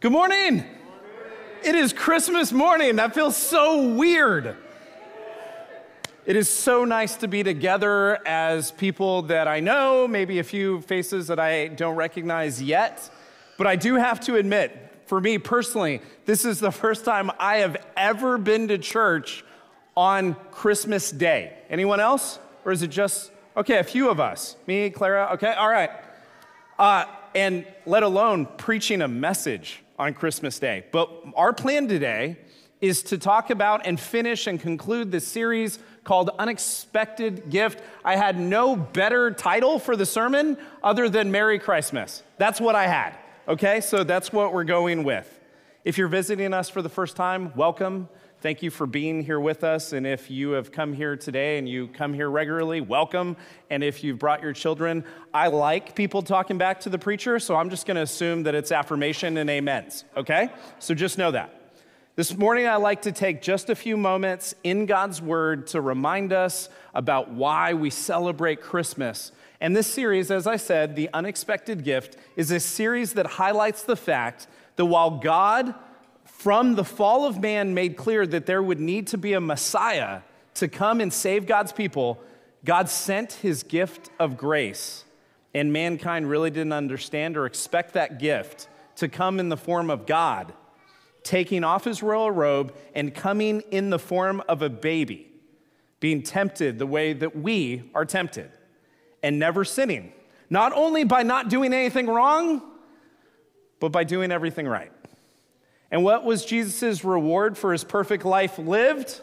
Good morning. It is Christmas morning. That feels so weird. It is so nice to be together as people that I know, maybe a few faces that I don't recognize yet. But I do have to admit, for me personally, this is the first time I have ever been to church on Christmas Day. Anyone else? Or is it just, okay, a few of us? Me, Clara, okay, all right. Uh, and let alone preaching a message on Christmas Day. But our plan today is to talk about and finish and conclude this series called Unexpected Gift. I had no better title for the sermon other than Merry Christmas. That's what I had, okay? So that's what we're going with. If you're visiting us for the first time, welcome. Thank you for being here with us. And if you have come here today and you come here regularly, welcome. And if you've brought your children, I like people talking back to the preacher, so I'm just going to assume that it's affirmation and amens, okay? So just know that. This morning, I'd like to take just a few moments in God's Word to remind us about why we celebrate Christmas. And this series, as I said, The Unexpected Gift, is a series that highlights the fact that while God from the fall of man made clear that there would need to be a Messiah to come and save God's people, God sent his gift of grace. And mankind really didn't understand or expect that gift to come in the form of God, taking off his royal robe and coming in the form of a baby, being tempted the way that we are tempted, and never sinning. Not only by not doing anything wrong, but by doing everything right. And what was Jesus' reward for his perfect life lived?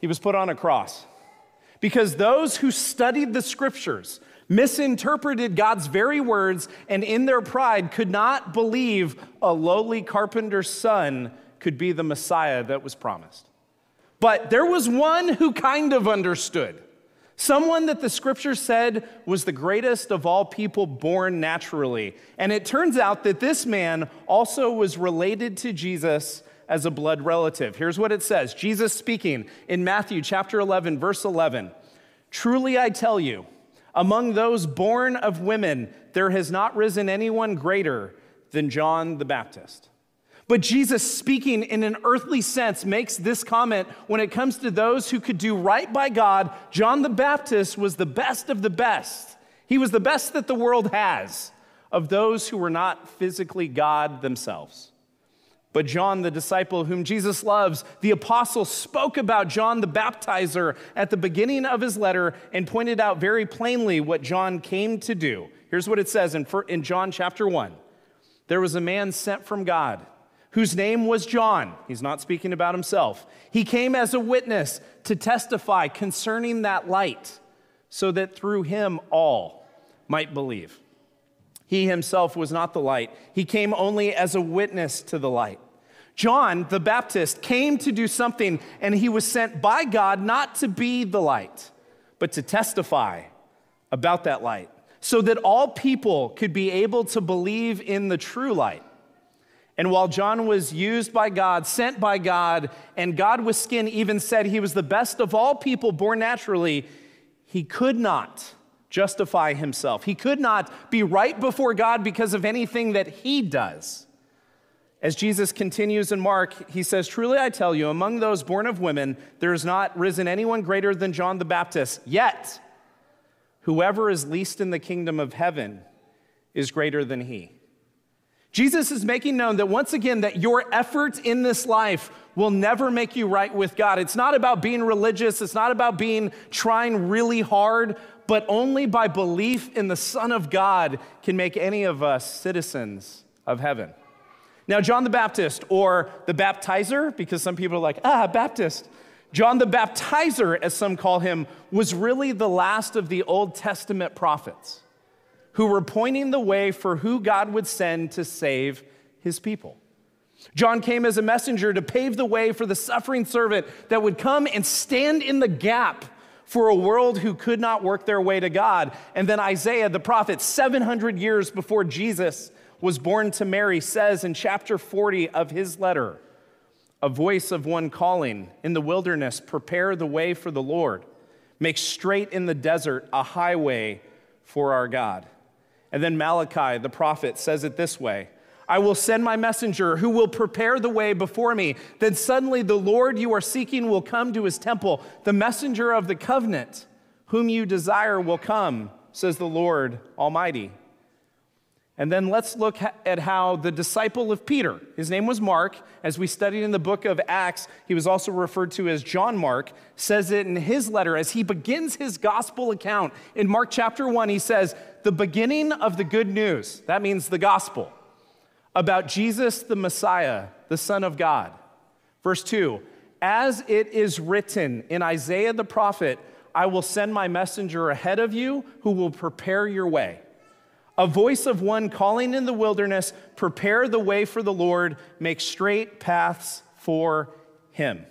He was put on a cross. Because those who studied the scriptures misinterpreted God's very words and in their pride could not believe a lowly carpenter's son could be the Messiah that was promised. But there was one who kind of understood. Someone that the scripture said was the greatest of all people born naturally. And it turns out that this man also was related to Jesus as a blood relative. Here's what it says Jesus speaking in Matthew chapter 11, verse 11 Truly I tell you, among those born of women, there has not risen anyone greater than John the Baptist. But Jesus, speaking in an earthly sense, makes this comment when it comes to those who could do right by God. John the Baptist was the best of the best. He was the best that the world has of those who were not physically God themselves. But John, the disciple whom Jesus loves, the apostle spoke about John the baptizer at the beginning of his letter and pointed out very plainly what John came to do. Here's what it says in, John chapter 1 There was a man sent from God whose name was John. He's not speaking about himself. He came as a witness to testify concerning that light, so that through him all might believe. He himself was not the light, he came only as a witness to the light. John the Baptist came to do something, and he was sent by God not to be the light, but to testify about that light, so that all people could be able to believe in the true light. And while John was used by God, sent by God, and God with skin even said he was the best of all people born naturally, he could not justify himself. He could not be right before God because of anything that he does. As Jesus continues in Mark, he says, Truly I tell you, among those born of women, there has not risen anyone greater than John the Baptist. Yet, whoever is least in the kingdom of heaven is greater than he. Jesus is making known that once again that your efforts in this life will never make you right with God. It's not about being religious, it's not about being trying really hard, but only by belief in the Son of God can make any of us citizens of heaven. Now, John the Baptist, or the baptizer, because some people are like, ah, Baptist. John the baptizer, as some call him, was really the last of the Old Testament prophets who were pointing the way for who God would send to save his people. John came as a messenger to pave the way for the suffering servant that would come and stand in the gap for a world who could not work their way to God. And then Isaiah, the prophet, 700 years before Jesus was born to Mary, says in chapter 40 of his letter, a voice of one calling in the wilderness, prepare the way for the Lord, make straight in the desert a highway for our God. And then Malachi, the prophet, says it this way I will send my messenger who will prepare the way before me. Then suddenly the Lord you are seeking will come to his temple. The messenger of the covenant, whom you desire, will come, says the Lord Almighty. And then let's look at how the disciple of Peter, his name was Mark, as we studied in the book of Acts, he was also referred to as John Mark, says it in his letter as he begins his gospel account. In Mark chapter 1, he says, The beginning of the good news, that means the gospel, about Jesus the Messiah, the Son of God. Verse 2 As it is written in Isaiah the prophet, I will send my messenger ahead of you who will prepare your way a voice of one calling in the wilderness, prepare the way for the Lord, make straight paths for him.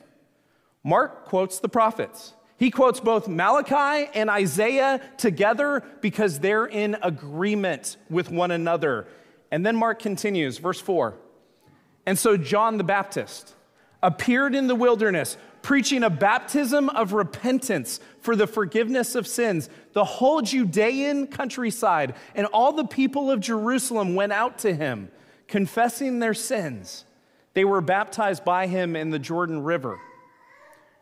Mark quotes the prophets. He quotes both Malachi and Isaiah together because they're in agreement with one another. And then Mark continues, verse 4. And so John the Baptist appeared in the wilderness preaching a baptism of repentance for the forgiveness of sins. The whole Judean countryside and all the people of Jerusalem went out to him, confessing their sins. They were baptized by him in the Jordan River.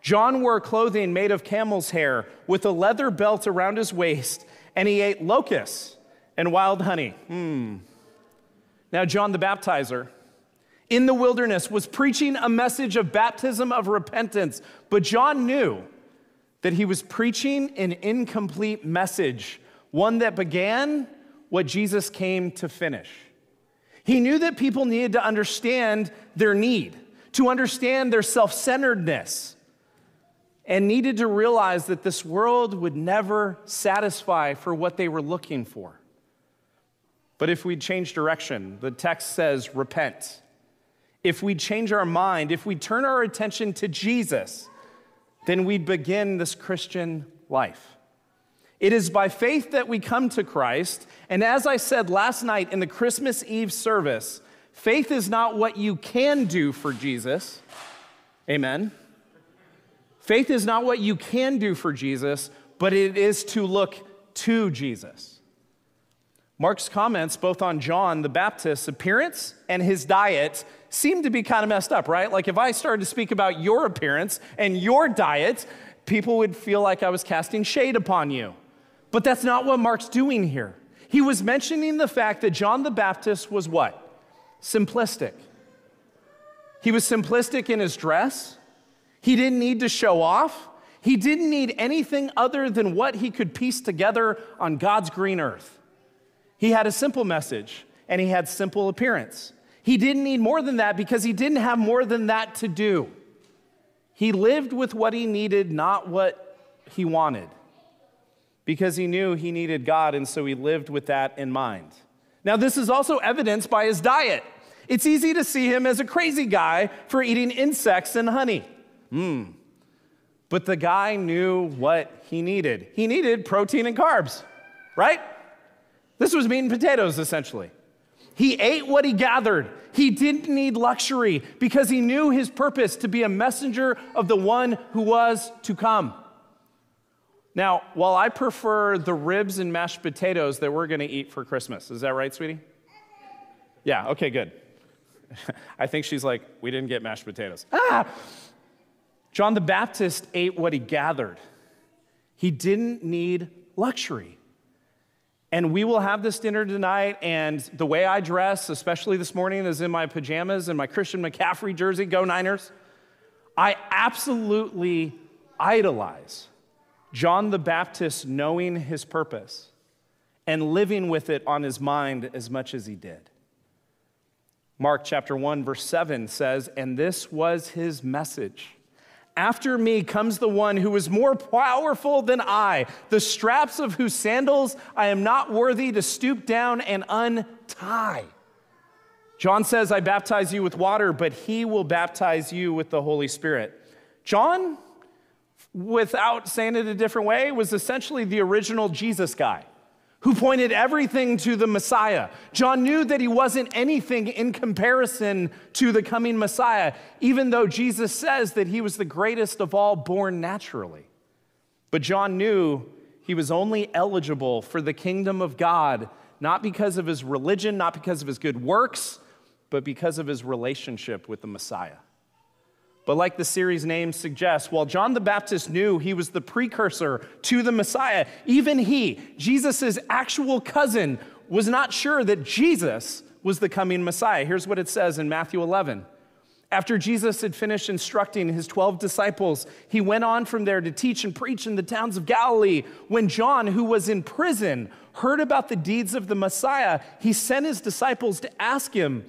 John wore clothing made of camel's hair with a leather belt around his waist, and he ate locusts and wild honey. Hmm. Now, John the Baptizer, in the wilderness was preaching a message of baptism of repentance, but John knew that he was preaching an incomplete message, one that began what Jesus came to finish. He knew that people needed to understand their need, to understand their self centeredness, and needed to realize that this world would never satisfy for what they were looking for. But if we change direction, the text says, repent if we change our mind, if we turn our attention to Jesus, then we begin this Christian life. It is by faith that we come to Christ. And as I said last night in the Christmas Eve service, faith is not what you can do for Jesus. Amen. Faith is not what you can do for Jesus, but it is to look to Jesus. Mark's comments, both on John the Baptist's appearance and his diet, seem to be kind of messed up, right? Like if I started to speak about your appearance and your diet, people would feel like I was casting shade upon you. But that's not what Mark's doing here. He was mentioning the fact that John the Baptist was what? Simplistic. He was simplistic in his dress. He didn't need to show off. He didn't need anything other than what he could piece together on God's green earth. He had a simple message and he had simple appearance. He didn't need more than that because he didn't have more than that to do. He lived with what he needed, not what he wanted, because he knew he needed God, and so he lived with that in mind. Now, this is also evidenced by his diet. It's easy to see him as a crazy guy for eating insects and honey. Hmm. But the guy knew what he needed. He needed protein and carbs, right? This was meat and potatoes, essentially. He ate what he gathered. He didn't need luxury because he knew his purpose to be a messenger of the one who was to come. Now, while I prefer the ribs and mashed potatoes that we're going to eat for Christmas, is that right, sweetie? Yeah, okay, good. I think she's like, we didn't get mashed potatoes. Ah! John the Baptist ate what he gathered. He didn't need luxury. And we will have this dinner tonight. And the way I dress, especially this morning, is in my pajamas and my Christian McCaffrey jersey. Go Niners. I absolutely idolize John the Baptist knowing his purpose and living with it on his mind as much as he did. Mark chapter 1, verse 7 says, And this was his message after me comes the one who is more powerful than I, the straps of whose sandals I am not worthy to stoop down and untie. John says, I baptize you with water, but he will baptize you with the Holy Spirit. John, without saying it a different way, was essentially the original Jesus guy who pointed everything to the Messiah. John knew that he wasn't anything in comparison to the coming Messiah, even though Jesus says that he was the greatest of all born naturally. But John knew he was only eligible for the kingdom of God, not because of his religion, not because of his good works, but because of his relationship with the Messiah. But like the series name suggests, while John the Baptist knew he was the precursor to the Messiah, even he, Jesus' actual cousin, was not sure that Jesus was the coming Messiah. Here's what it says in Matthew 11. After Jesus had finished instructing his 12 disciples, he went on from there to teach and preach in the towns of Galilee. When John, who was in prison, heard about the deeds of the Messiah, he sent his disciples to ask him,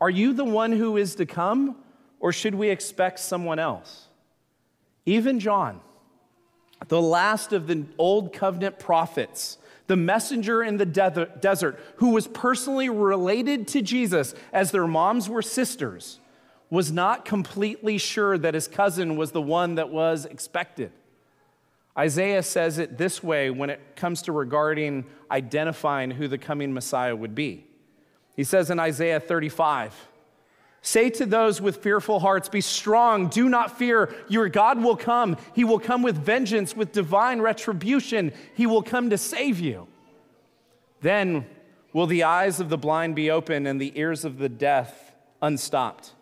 Are you the one who is to come? Or should we expect someone else? Even John, the last of the old covenant prophets, the messenger in the desert, who was personally related to Jesus as their moms were sisters, was not completely sure that his cousin was the one that was expected. Isaiah says it this way when it comes to regarding identifying who the coming Messiah would be. He says in Isaiah 35, Say to those with fearful hearts, Be strong, do not fear. Your God will come. He will come with vengeance, with divine retribution. He will come to save you. Then will the eyes of the blind be open and the ears of the deaf unstopped.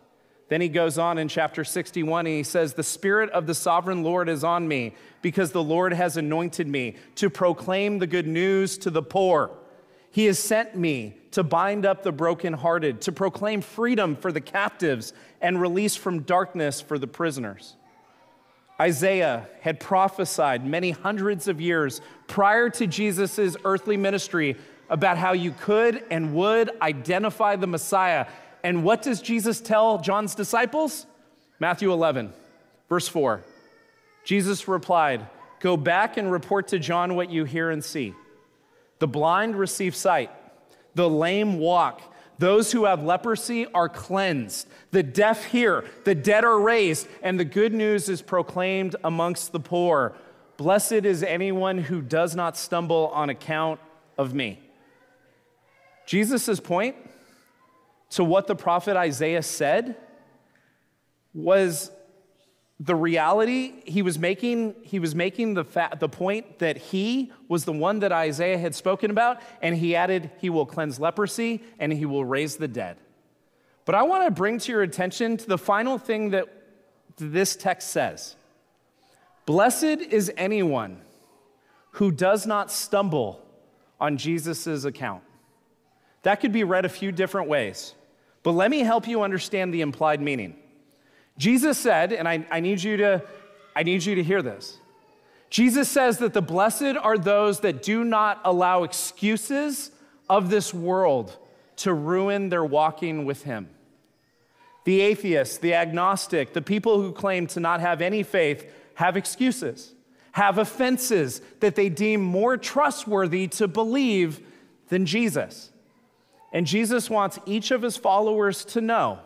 Then he goes on in chapter 61 and he says, The Spirit of the sovereign Lord is on me because the Lord has anointed me to proclaim the good news to the poor. He has sent me to bind up the brokenhearted, to proclaim freedom for the captives and release from darkness for the prisoners. Isaiah had prophesied many hundreds of years prior to Jesus' earthly ministry about how you could and would identify the Messiah. And what does Jesus tell John's disciples? Matthew 11, verse 4. Jesus replied, Go back and report to John what you hear and see. The blind receive sight, the lame walk, those who have leprosy are cleansed, the deaf hear, the dead are raised, and the good news is proclaimed amongst the poor. Blessed is anyone who does not stumble on account of me. Jesus' point to what the prophet Isaiah said was the reality he was making he was making the, fa- the point that he was the one that isaiah had spoken about and he added he will cleanse leprosy and he will raise the dead. But i want to bring to your attention to the final thing that this text says. Blessed is anyone who does not stumble on jesus' account. That could be read a few different ways but let me help you understand the implied meaning Jesus said, and I, I, need you to, I need you to hear this. Jesus says that the blessed are those that do not allow excuses of this world to ruin their walking with Him. The atheist, the agnostic, the people who claim to not have any faith have excuses, have offenses that they deem more trustworthy to believe than Jesus. And Jesus wants each of his followers to know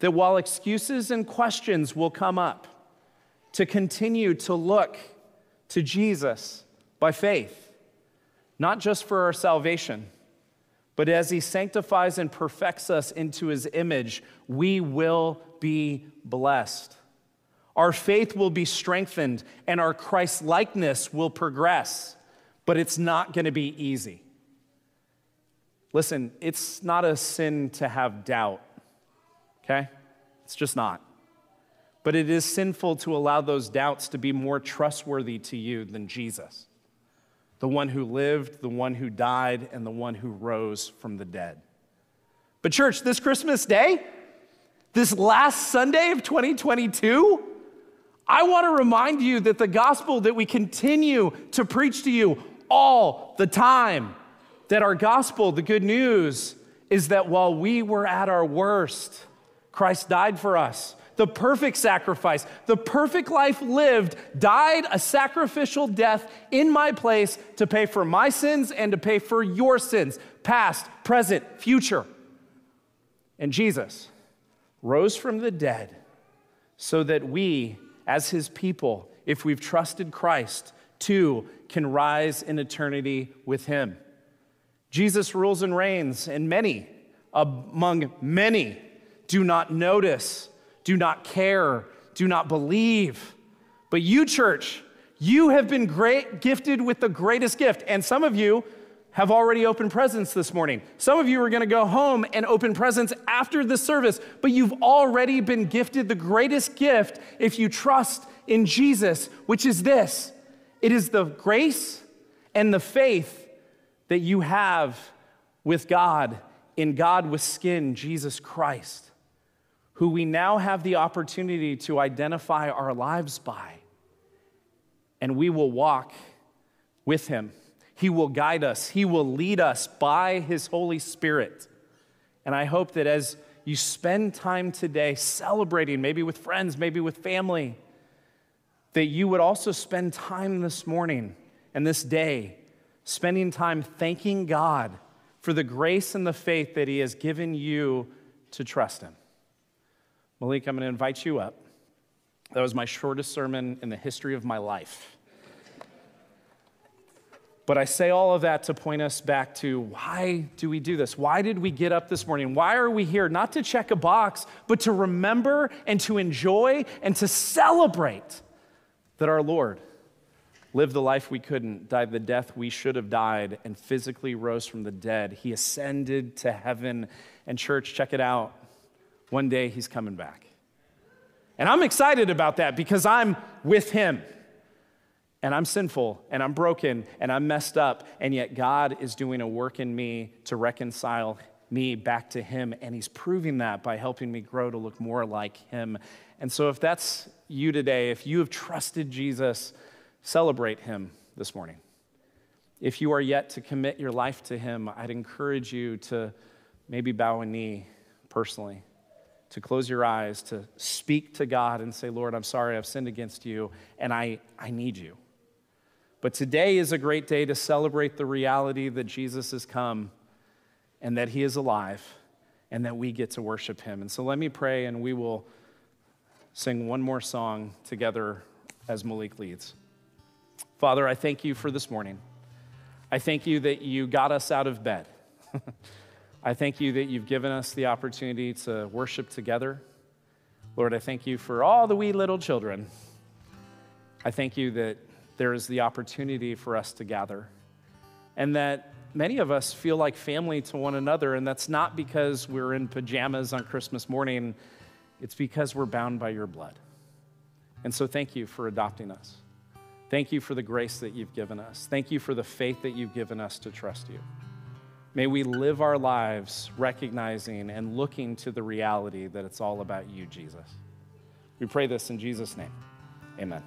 that while excuses and questions will come up, to continue to look to Jesus by faith, not just for our salvation, but as He sanctifies and perfects us into His image, we will be blessed. Our faith will be strengthened and our Christ likeness will progress, but it's not going to be easy. Listen, it's not a sin to have doubt okay? It's just not. But it is sinful to allow those doubts to be more trustworthy to you than Jesus, the one who lived, the one who died, and the one who rose from the dead. But, church, this Christmas day, this last Sunday of 2022, I want to remind you that the gospel that we continue to preach to you all the time, that our gospel, the good news, is that while we were at our worst, Christ died for us. The perfect sacrifice, the perfect life lived, died a sacrificial death in my place to pay for my sins and to pay for your sins, past, present, future. And Jesus rose from the dead so that we, as his people, if we've trusted Christ, too can rise in eternity with him. Jesus rules and reigns, and many, among many, do not notice, do not care, do not believe. But you, church, you have been great, gifted with the greatest gift. And some of you have already opened presents this morning. Some of you are going to go home and open presents after the service, but you've already been gifted the greatest gift if you trust in Jesus, which is this it is the grace and the faith that you have with God, in God with skin, Jesus Christ, who we now have the opportunity to identify our lives by. And we will walk with Him he will guide us, He will lead us by His Holy Spirit. And I hope that as you spend time today celebrating, maybe with friends, maybe with family, that you would also spend time this morning and this day spending time thanking God for the grace and the faith that He has given you to trust Him. Malik, I'm going to invite you up. That was my shortest sermon in the history of my life. But I say all of that to point us back to why do we do this? Why did we get up this morning? Why are we here? Not to check a box, but to remember and to enjoy and to celebrate that our Lord lived the life we couldn't, died the death we should have died, and physically rose from the dead. He ascended to heaven. And, church, check it out. One day he's coming back. And I'm excited about that because I'm with him and I'm sinful and I'm broken and I'm messed up, and yet God is doing a work in me to reconcile me back to Him, and He's proving that by helping me grow to look more like Him. And so, if that's you today, if you have trusted Jesus, celebrate Him this morning. If you are yet to commit your life to Him, I'd encourage you to maybe bow a knee personally, to close your eyes, to speak to God and say, Lord, I'm sorry I've sinned against you, and I, I need you. But today is a great day to celebrate the reality that Jesus has come and that he is alive and that we get to worship him. And so let me pray and we will sing one more song together as Malik leads. Father, I thank you for this morning. I thank you that you got us out of bed. I thank you that you've given us the opportunity to worship together. Lord, I thank you for all the wee little children. I thank you that there is the opportunity for us to gather. And that many of us feel like family to one another, and that's not because we're in pajamas on Christmas morning, it's because we're bound by your blood. And so, thank you for adopting us. Thank you for the grace that you've given us. Thank you for the faith that you've given us to trust you. May we live our lives recognizing and looking to the reality that it's all about you, Jesus. We pray this in Jesus' name. Amen.